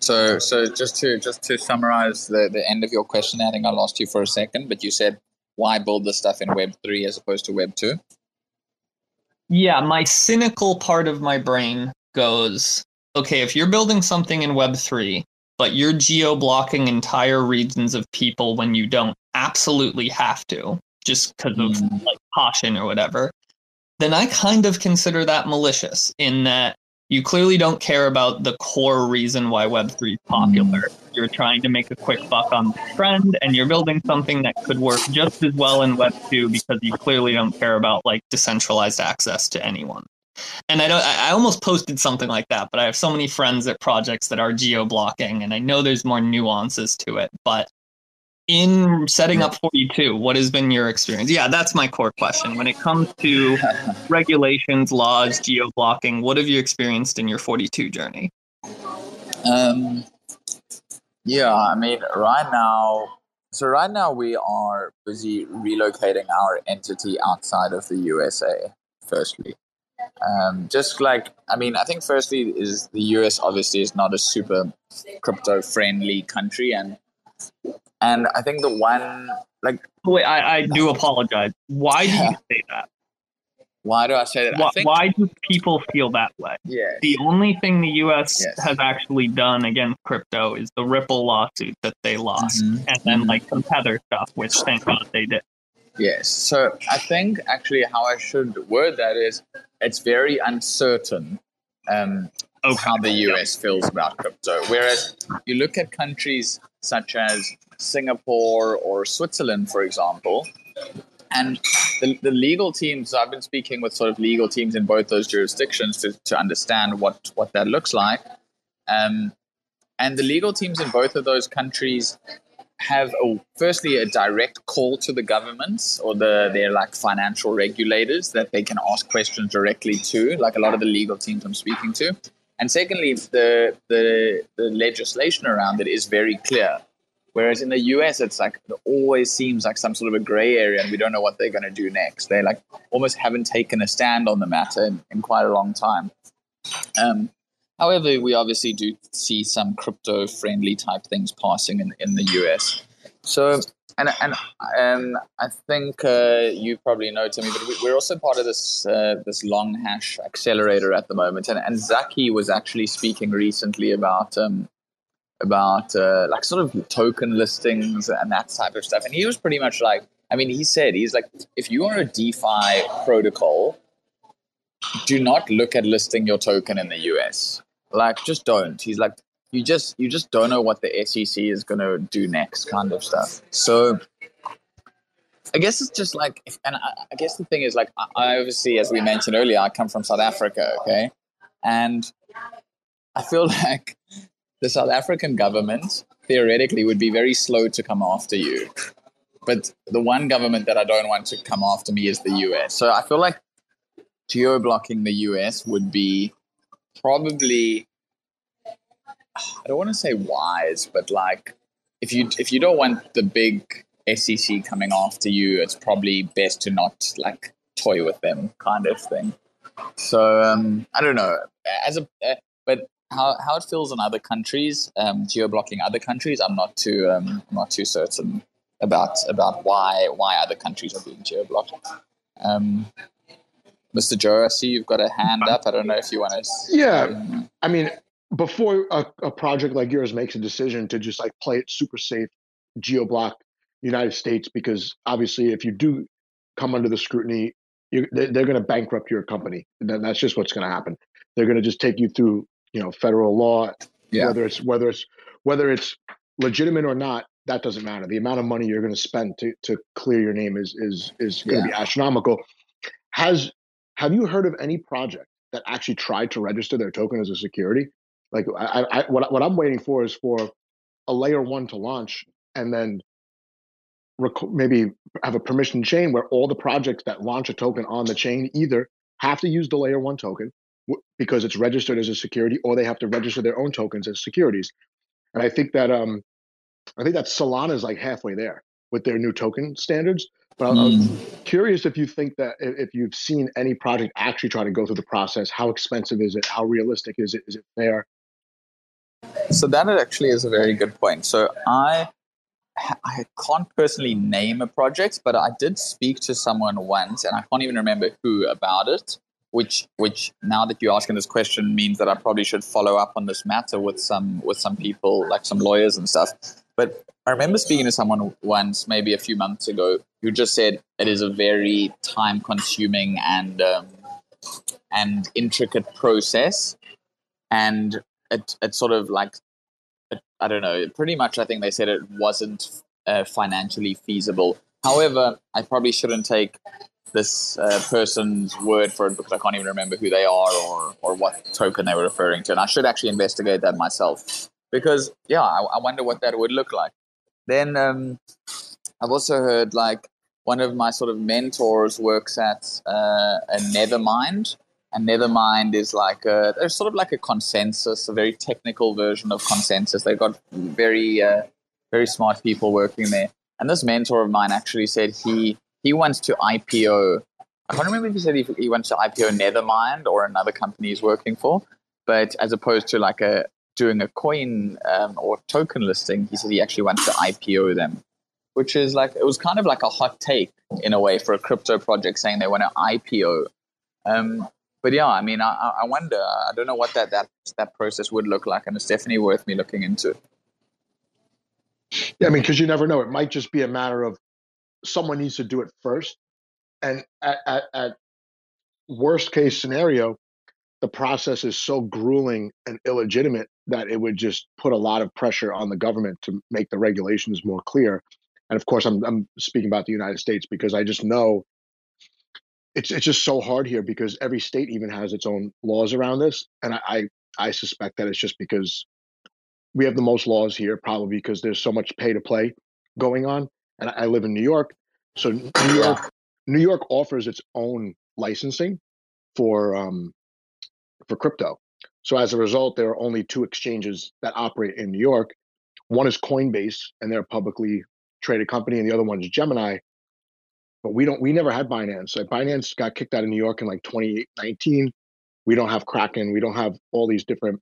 So, so just to just to summarize the, the end of your question, I think I lost you for a second, but you said why build the stuff in Web three as opposed to Web two? Yeah, my cynical part of my brain goes, okay, if you're building something in Web three, but you're geo blocking entire regions of people when you don't absolutely have to, just because mm. of hmm. like caution or whatever, then I kind of consider that malicious in that you clearly don't care about the core reason why Web3 is popular. You're trying to make a quick buck on the trend, and you're building something that could work just as well in Web2 because you clearly don't care about like decentralized access to anyone. And I don't. I almost posted something like that, but I have so many friends at projects that are geo blocking, and I know there's more nuances to it. But in setting up 42 what has been your experience yeah that's my core question when it comes to regulations laws geo blocking what have you experienced in your 42 journey um yeah i mean right now so right now we are busy relocating our entity outside of the usa firstly um, just like i mean i think firstly is the us obviously is not a super crypto friendly country and and I think the one like wait, I, I do apologize. Why do you say that? Why do I say that? Why, think, why do people feel that way? Yeah. The only thing the U.S. Yes. has actually done against crypto is the Ripple lawsuit that they lost, mm-hmm. and then mm-hmm. like some Tether stuff, which thank God they did. Yes. So I think actually how I should word that is it's very uncertain um, okay. how the US feels about crypto. Whereas you look at countries such as Singapore or Switzerland, for example. And the, the legal teams, I've been speaking with sort of legal teams in both those jurisdictions to, to understand what, what that looks like. Um, and the legal teams in both of those countries have a, firstly a direct call to the governments or the their like financial regulators that they can ask questions directly to, like a lot of the legal teams I'm speaking to. And secondly, the the, the legislation around it is very clear. Whereas in the US, it's like it always seems like some sort of a gray area, and we don't know what they're going to do next. They like almost haven't taken a stand on the matter in, in quite a long time. Um, however, we obviously do see some crypto-friendly type things passing in, in the US. So, and and and I think uh, you probably know, Timmy, but we, are also part of this uh, this LongHash accelerator at the moment. And and Zaki was actually speaking recently about um, about uh, like sort of token listings and that type of stuff. And he was pretty much like, I mean, he said, he's like, if you are a DeFi protocol, do not look at listing your token in the US. Like, just don't. He's like, you just you just don't know what the SEC is going to do next, kind of stuff. So. I guess it's just like, and I, I guess the thing is, like, I obviously, as we mentioned earlier, I come from South Africa, okay, and I feel like the South African government theoretically would be very slow to come after you. But the one government that I don't want to come after me is the US. So I feel like geo blocking the US would be probably I don't want to say wise, but like if you if you don't want the big SEC coming after you, it's probably best to not like toy with them, kind of thing. So um, I don't know. As a uh, but how, how it feels in other countries, um, geo blocking other countries, I'm not too um, I'm not too certain about about why why other countries are being geo blocked. Um, Mr. Joe, I see you've got a hand up. I don't know if you want to. Yeah, I mean, before a, a project like yours makes a decision to just like play it super safe, geo block United States, because obviously, if you do come under the scrutiny you, they're, they're going to bankrupt your company. That's just what's going to happen. They're going to just take you through, you know, federal law, yeah. whether it's whether it's whether it's legitimate or not. That doesn't matter. The amount of money you're going to spend to to clear your name is is is going to yeah. be astronomical. Has have you heard of any project that actually tried to register their token as a security? Like, I, I what what I'm waiting for is for a layer one to launch and then rec- maybe have a permission chain where all the projects that launch a token on the chain either have to use the layer one token w- because it's registered as a security or they have to register their own tokens as securities. And I think that um I think that Solana is like halfway there with their new token standards. But mm. I was hmm. curious if you think that if you've seen any project actually try to go through the process, how expensive is it? How realistic is it? Is it fair? So that actually is a very good point. So I I can't personally name a project, but I did speak to someone once, and I can't even remember who about it. Which, which now that you're asking this question means that I probably should follow up on this matter with some with some people, like some lawyers and stuff. But I remember speaking to someone once, maybe a few months ago, who just said it is a very time consuming and um, and intricate process, and it it sort of like I don't know. Pretty much, I think they said it wasn't uh, financially feasible. However, I probably shouldn't take this uh, person's word for it because I can't even remember who they are or or what token they were referring to, and I should actually investigate that myself because yeah, I, I wonder what that would look like. Then um, I've also heard like one of my sort of mentors works at uh, a Nethermind, and Nethermind is like a, they're sort of like a consensus, a very technical version of consensus. They've got very uh, very smart people working there. And this mentor of mine actually said he he wants to IPO. I can't remember if he said he, he wants to IPO Nethermind or another company he's working for, but as opposed to like a doing a coin um, or token listing, he said he actually wants to IPO them, which is like it was kind of like a hot take in a way for a crypto project saying they want to IPO. Um, but yeah, I mean, I, I wonder. I don't know what that, that that process would look like, and it's definitely worth me looking into. Yeah, I mean, because you never know. It might just be a matter of someone needs to do it first, and at, at, at worst case scenario, the process is so grueling and illegitimate that it would just put a lot of pressure on the government to make the regulations more clear. And of course, I'm I'm speaking about the United States because I just know it's it's just so hard here because every state even has its own laws around this, and I I, I suspect that it's just because we have the most laws here, probably because there's so much pay to play going on, and I, live in New York, so New York New York offers its own licensing for um for crypto. So as a result, there are only two exchanges that operate in New York. One is Coinbase, and they're a publicly traded company, and the other one is Gemini, but we don't we never had binance. Like binance got kicked out of new york in like 2019 we don't have kraken. We don't have all these different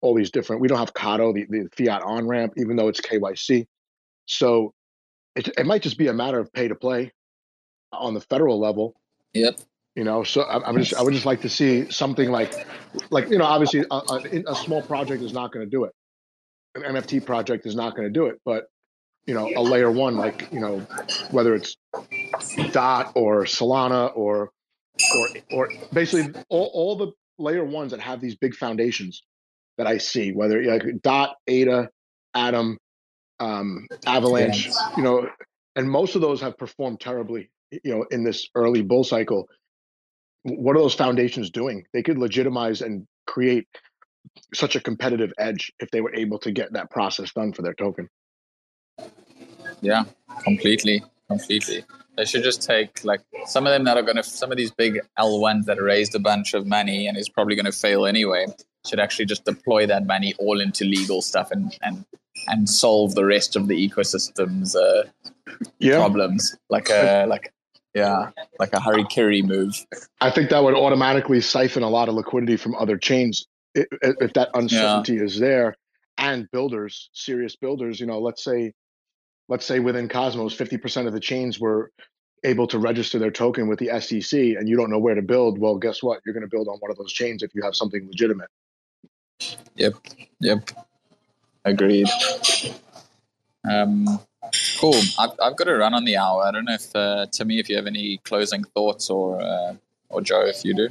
all these different we don't have Kado, the, the fiat on ramp even though it's kyc so it, it might just be a matter of pay to play on the federal level. Yep. You know so I, am just i would just like to see something like like you know obviously uh, uh, a, a, a small project is not going to do it. An nft project is not going to do it but you know a layer one like you know whether it's dot or solana or or or basically all, all the layer ones that have these big foundations that i see whether like dot ada atom um, avalanche you know and most of those have performed terribly you know in this early bull cycle. What are those foundations doing? They could legitimize and create such a competitive edge if they were able to get that process done for their token. Yeah, completely, completely. They should just take like some of them that are going to, some of these big L1s that raised a bunch of money and is probably going to fail anyway, should actually just deploy that money all into legal stuff and, and, and solve the rest of the ecosystem's uh, yeah. problems. Like a, like, yeah, like a Harikiri move. I think that would automatically siphon a lot of liquidity from other chains if, if that uncertainty yeah. is there. And builders, serious builders, you know, let's say let's say within Cosmos, 50% of the chains were able to register their token with the SEC and you don't know where to build, well, guess what? You're going to build on one of those chains if you have something legitimate. Yep. Yep. Agreed. Um, Cool. I've, I've got to run on the hour. I don't know if uh, Timmy, if you have any closing thoughts, or uh, or Joe, if you do.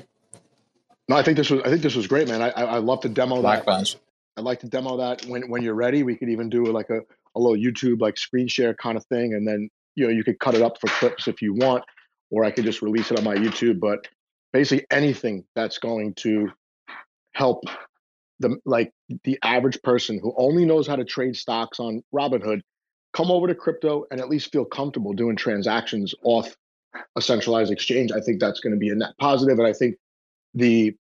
No, I think this was I think this was great, man. I I, I love to demo that. Likewise. I'd like to demo that when when you're ready. We could even do like a, a little YouTube like screen share kind of thing, and then you know you could cut it up for clips if you want, or I could just release it on my YouTube. But basically anything that's going to help the like the average person who only knows how to trade stocks on Robinhood come over to crypto and at least feel comfortable doing transactions off a centralized exchange. I think that's going to be a net positive, and I think the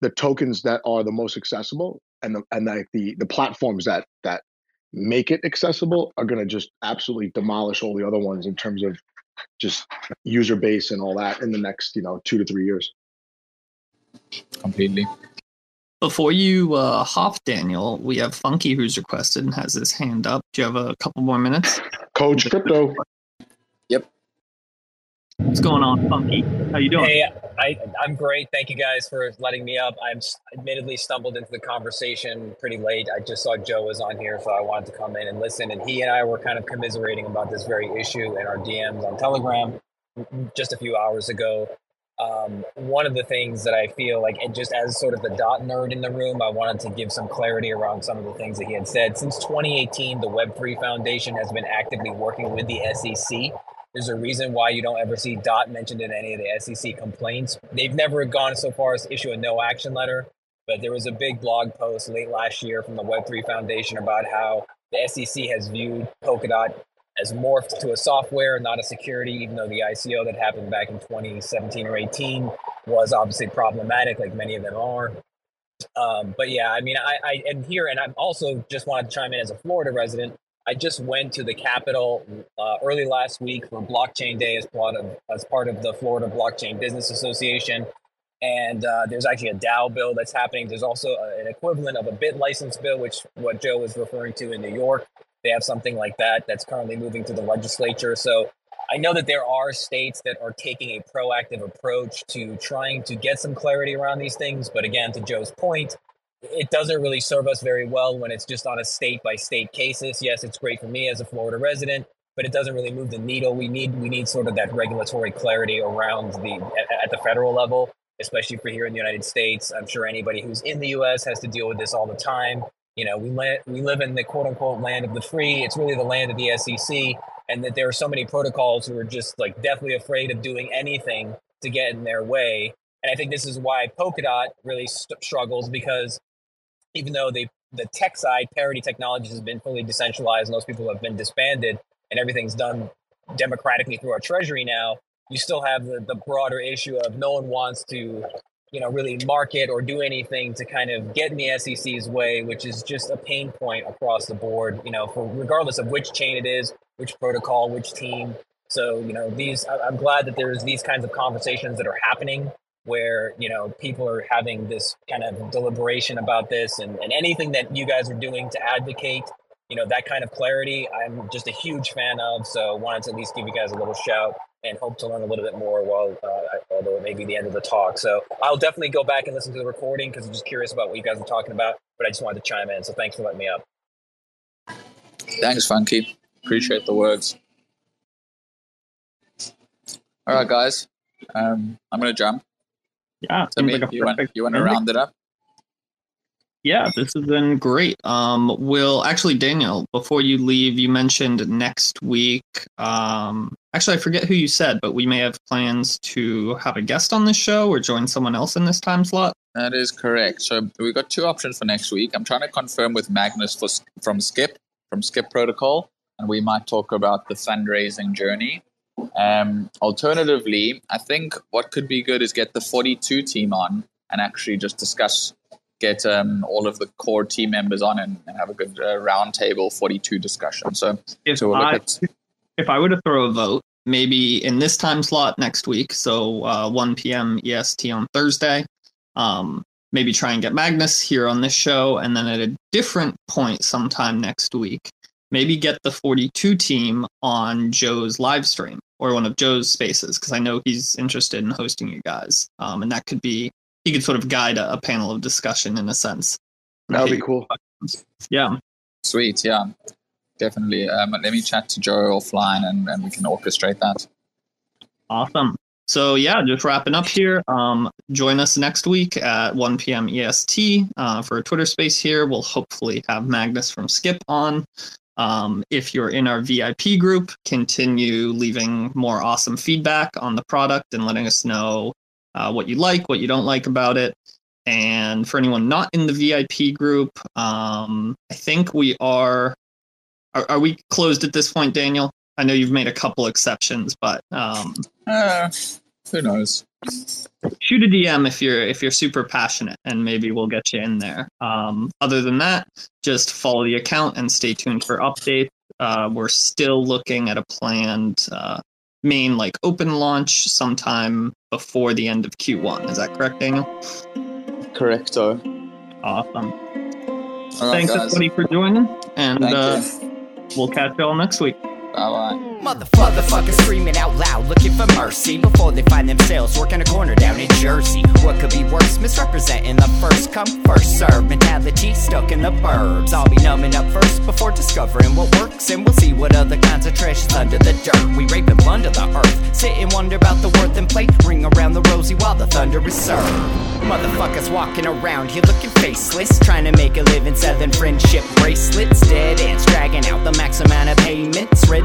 the tokens that are the most accessible and the and like the the platforms that that make it accessible are going to just absolutely demolish all the other ones in terms of just user base and all that in the next you know two to three years completely before you uh, hop daniel we have Phunky who's requested and has his hand up do you have a couple more minutes coach crypto Yep. What's going on, Phunky? How you doing? Hey, I, I'm great. Thank you guys for letting me up. I'm admittedly stumbled into the conversation pretty late. I just saw Joe was on here, so I wanted to come in and listen. And he and I were kind of commiserating about this very issue in our DMs on Telegram just a few hours ago. Um, one of the things that I feel like, and just as sort of the dot nerd in the room, I wanted to give some clarity around some of the things that he had said. Since 2018, the Web3 Foundation has been actively working with the SEC there's a reason why you don't ever see DOT mentioned in any of the SEC complaints. They've never gone so far as to issue a no action letter, but there was a big blog post late last year from the Web3 Foundation about how the SEC has viewed Polkadot as morphed to a software, not a security, even though the ICO that happened back in 2017 or 18 was obviously problematic, like many of them are. Um, but yeah, I mean, I, I am here, and I'm also just wanted to chime in as a Florida resident. I just went to the Capitol uh, early last week for Blockchain Day as part of as part of the Florida Blockchain Business Association, and uh, there's actually a DAO bill that's happening. There's also a, an equivalent of a BitLicense bill, which what Joe was referring to in New York. They have something like that that's currently moving to the legislature. So I know that there are states that are taking a proactive approach to trying to get some clarity around these things. But again, to Joe's point, it doesn't really serve us very well when it's just on a state by state cases. Yes, it's great for me as a Florida resident, but it doesn't really move the needle. We need we need sort of that regulatory clarity around the at, at the federal level, especially for here in the United States. I'm sure anybody who's in the U.S. has to deal with this all the time. You know, we we live in the quote unquote land of the free. It's really the land of the SEC, and that there are so many protocols who are just like deathly afraid of doing anything to get in their way. And I think this is why Polkadot really st- struggles because even though they the tech side, Parity Technologies, has been fully decentralized and people have been disbanded and everything's done democratically through our treasury now, you still have the, the broader issue of no one wants to, you know, really market or do anything to kind of get in the SEC's way, which is just a pain point across the board, you know, for regardless of which chain it is, which protocol, which team. So, you know, these I'm glad that there's these kinds of conversations that are happening where you know people are having this kind of deliberation about this and, and anything that you guys are doing to advocate you know that kind of clarity i'm just a huge fan of so wanted to at least give you guys a little shout and hope to learn a little bit more while uh, although it may be the end of the talk. So i'll definitely go back and listen to the recording because i'm just curious about what you guys are talking about but i just wanted to chime in. So thanks for letting me up. Thanks Phunky. Appreciate the words. All right guys. Um, i'm gonna jump. Yeah, so me, like you, want, you want to round it up? Yeah, this has been great. Um, will actually, Daniel, before you leave, you mentioned next week. Um, actually, I forget who you said, but we may have plans to have a guest on this show or join someone else in this time slot. That is correct. So we've got two options for next week. I'm trying to confirm with Magnus for, from Skip from Skip Protocol, and we might talk about the fundraising journey. Um, alternatively, I think what could be good is get the 42 team on and actually just discuss, get um, all of the core team members on and, and have a good uh, roundtable 42 discussion. So, if, so we'll I, at... if I were to throw a vote, maybe in this time slot next week, so uh, 1 p.m. EST on Thursday, um, maybe try and get Magnus here on this show, and then at a different point sometime next week, maybe get the 42 team on Joe's live stream or one of Joe's spaces because I know he's interested in hosting you guys. Um, and that could be he could sort of guide a, a panel of discussion in a sense. That would be cool. Yeah. Sweet. Yeah. Definitely. Um, let me chat to Joe offline and, and we can orchestrate that. Awesome. So yeah, just wrapping up here. Um, join us next week at 1 p.m. EST uh, for a Twitter space here. We'll hopefully have Magnus from Skip on. Um, if you're in our VIP group, continue leaving more awesome feedback on the product and letting us know uh, what you like, what you don't like about it. And for anyone not in the VIP group, um, I think we are, are. Are we closed at this point, Daniel? I know you've made a couple exceptions, but um, uh, who knows? Shoot a DM if you're if you're super passionate, and maybe we'll get you in there. Um, other than that, just follow the account and stay tuned for updates. Uh, we're still looking at a planned uh, main like open launch sometime before the end of Q1. Is that correct, Daniel? Correcto. Awesome. Thanks guys. everybody for joining, and uh, we'll catch you all next week. Motherfuckers screaming out loud, looking for mercy before they find themselves working a corner down in Jersey. What could be worse? Misrepresenting the first come, first serve mentality stuck in the burbs. I'll be numbing up first before discovering what works, and we'll see what other kinds of trash is under the dirt. We rape and plunder the earth, sit and wonder about the worth and play, ring around the rosy while the thunder is served. Motherfuckers walking around here looking faceless, trying to make a living selling friendship bracelets. Dead ends dragging out the max amount of payments. Red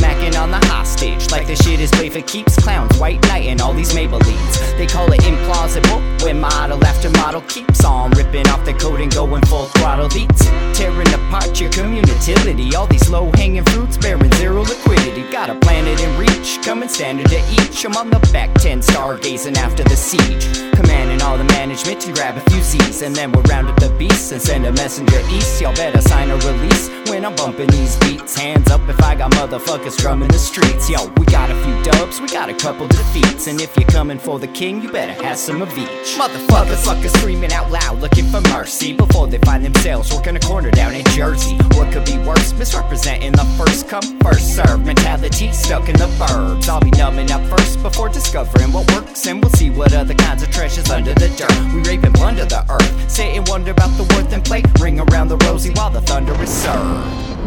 Smacking on the hostage like the shit is play for keeps. Clowns, white knight, and all these Maybellines. They call it implausible when model after model keeps on ripping off the coat and going full throttle beats. Tearing apart your community. All these low hanging fruits bearing zero liquidity. Got a planet in reach, coming standard to each. I'm on the back 10 stargazing after the siege. Commanding all the management to grab a few Z's. And then we'll round up the beasts and send a messenger east. Y'all better sign a release when I'm bumping these beats. Hands up if I got motherfuckers drumming the streets. Yo, we got a few dubs, we got a couple defeats. And if you're coming for the king, you better have some of each. Motherfuckers, fuckers screaming out loud, looking for mercy before they find themselves working a corner down in Jersey. What could be worse? Misrepresenting the first come, first serve mentality stuck in the burbs. I'll be numbing up first before discovering what works, and we'll see what other kinds of treasures under the dirt. We rape and plunder the earth, sit and wonder about the worth and play. Ring around the rosy while the thunder is served.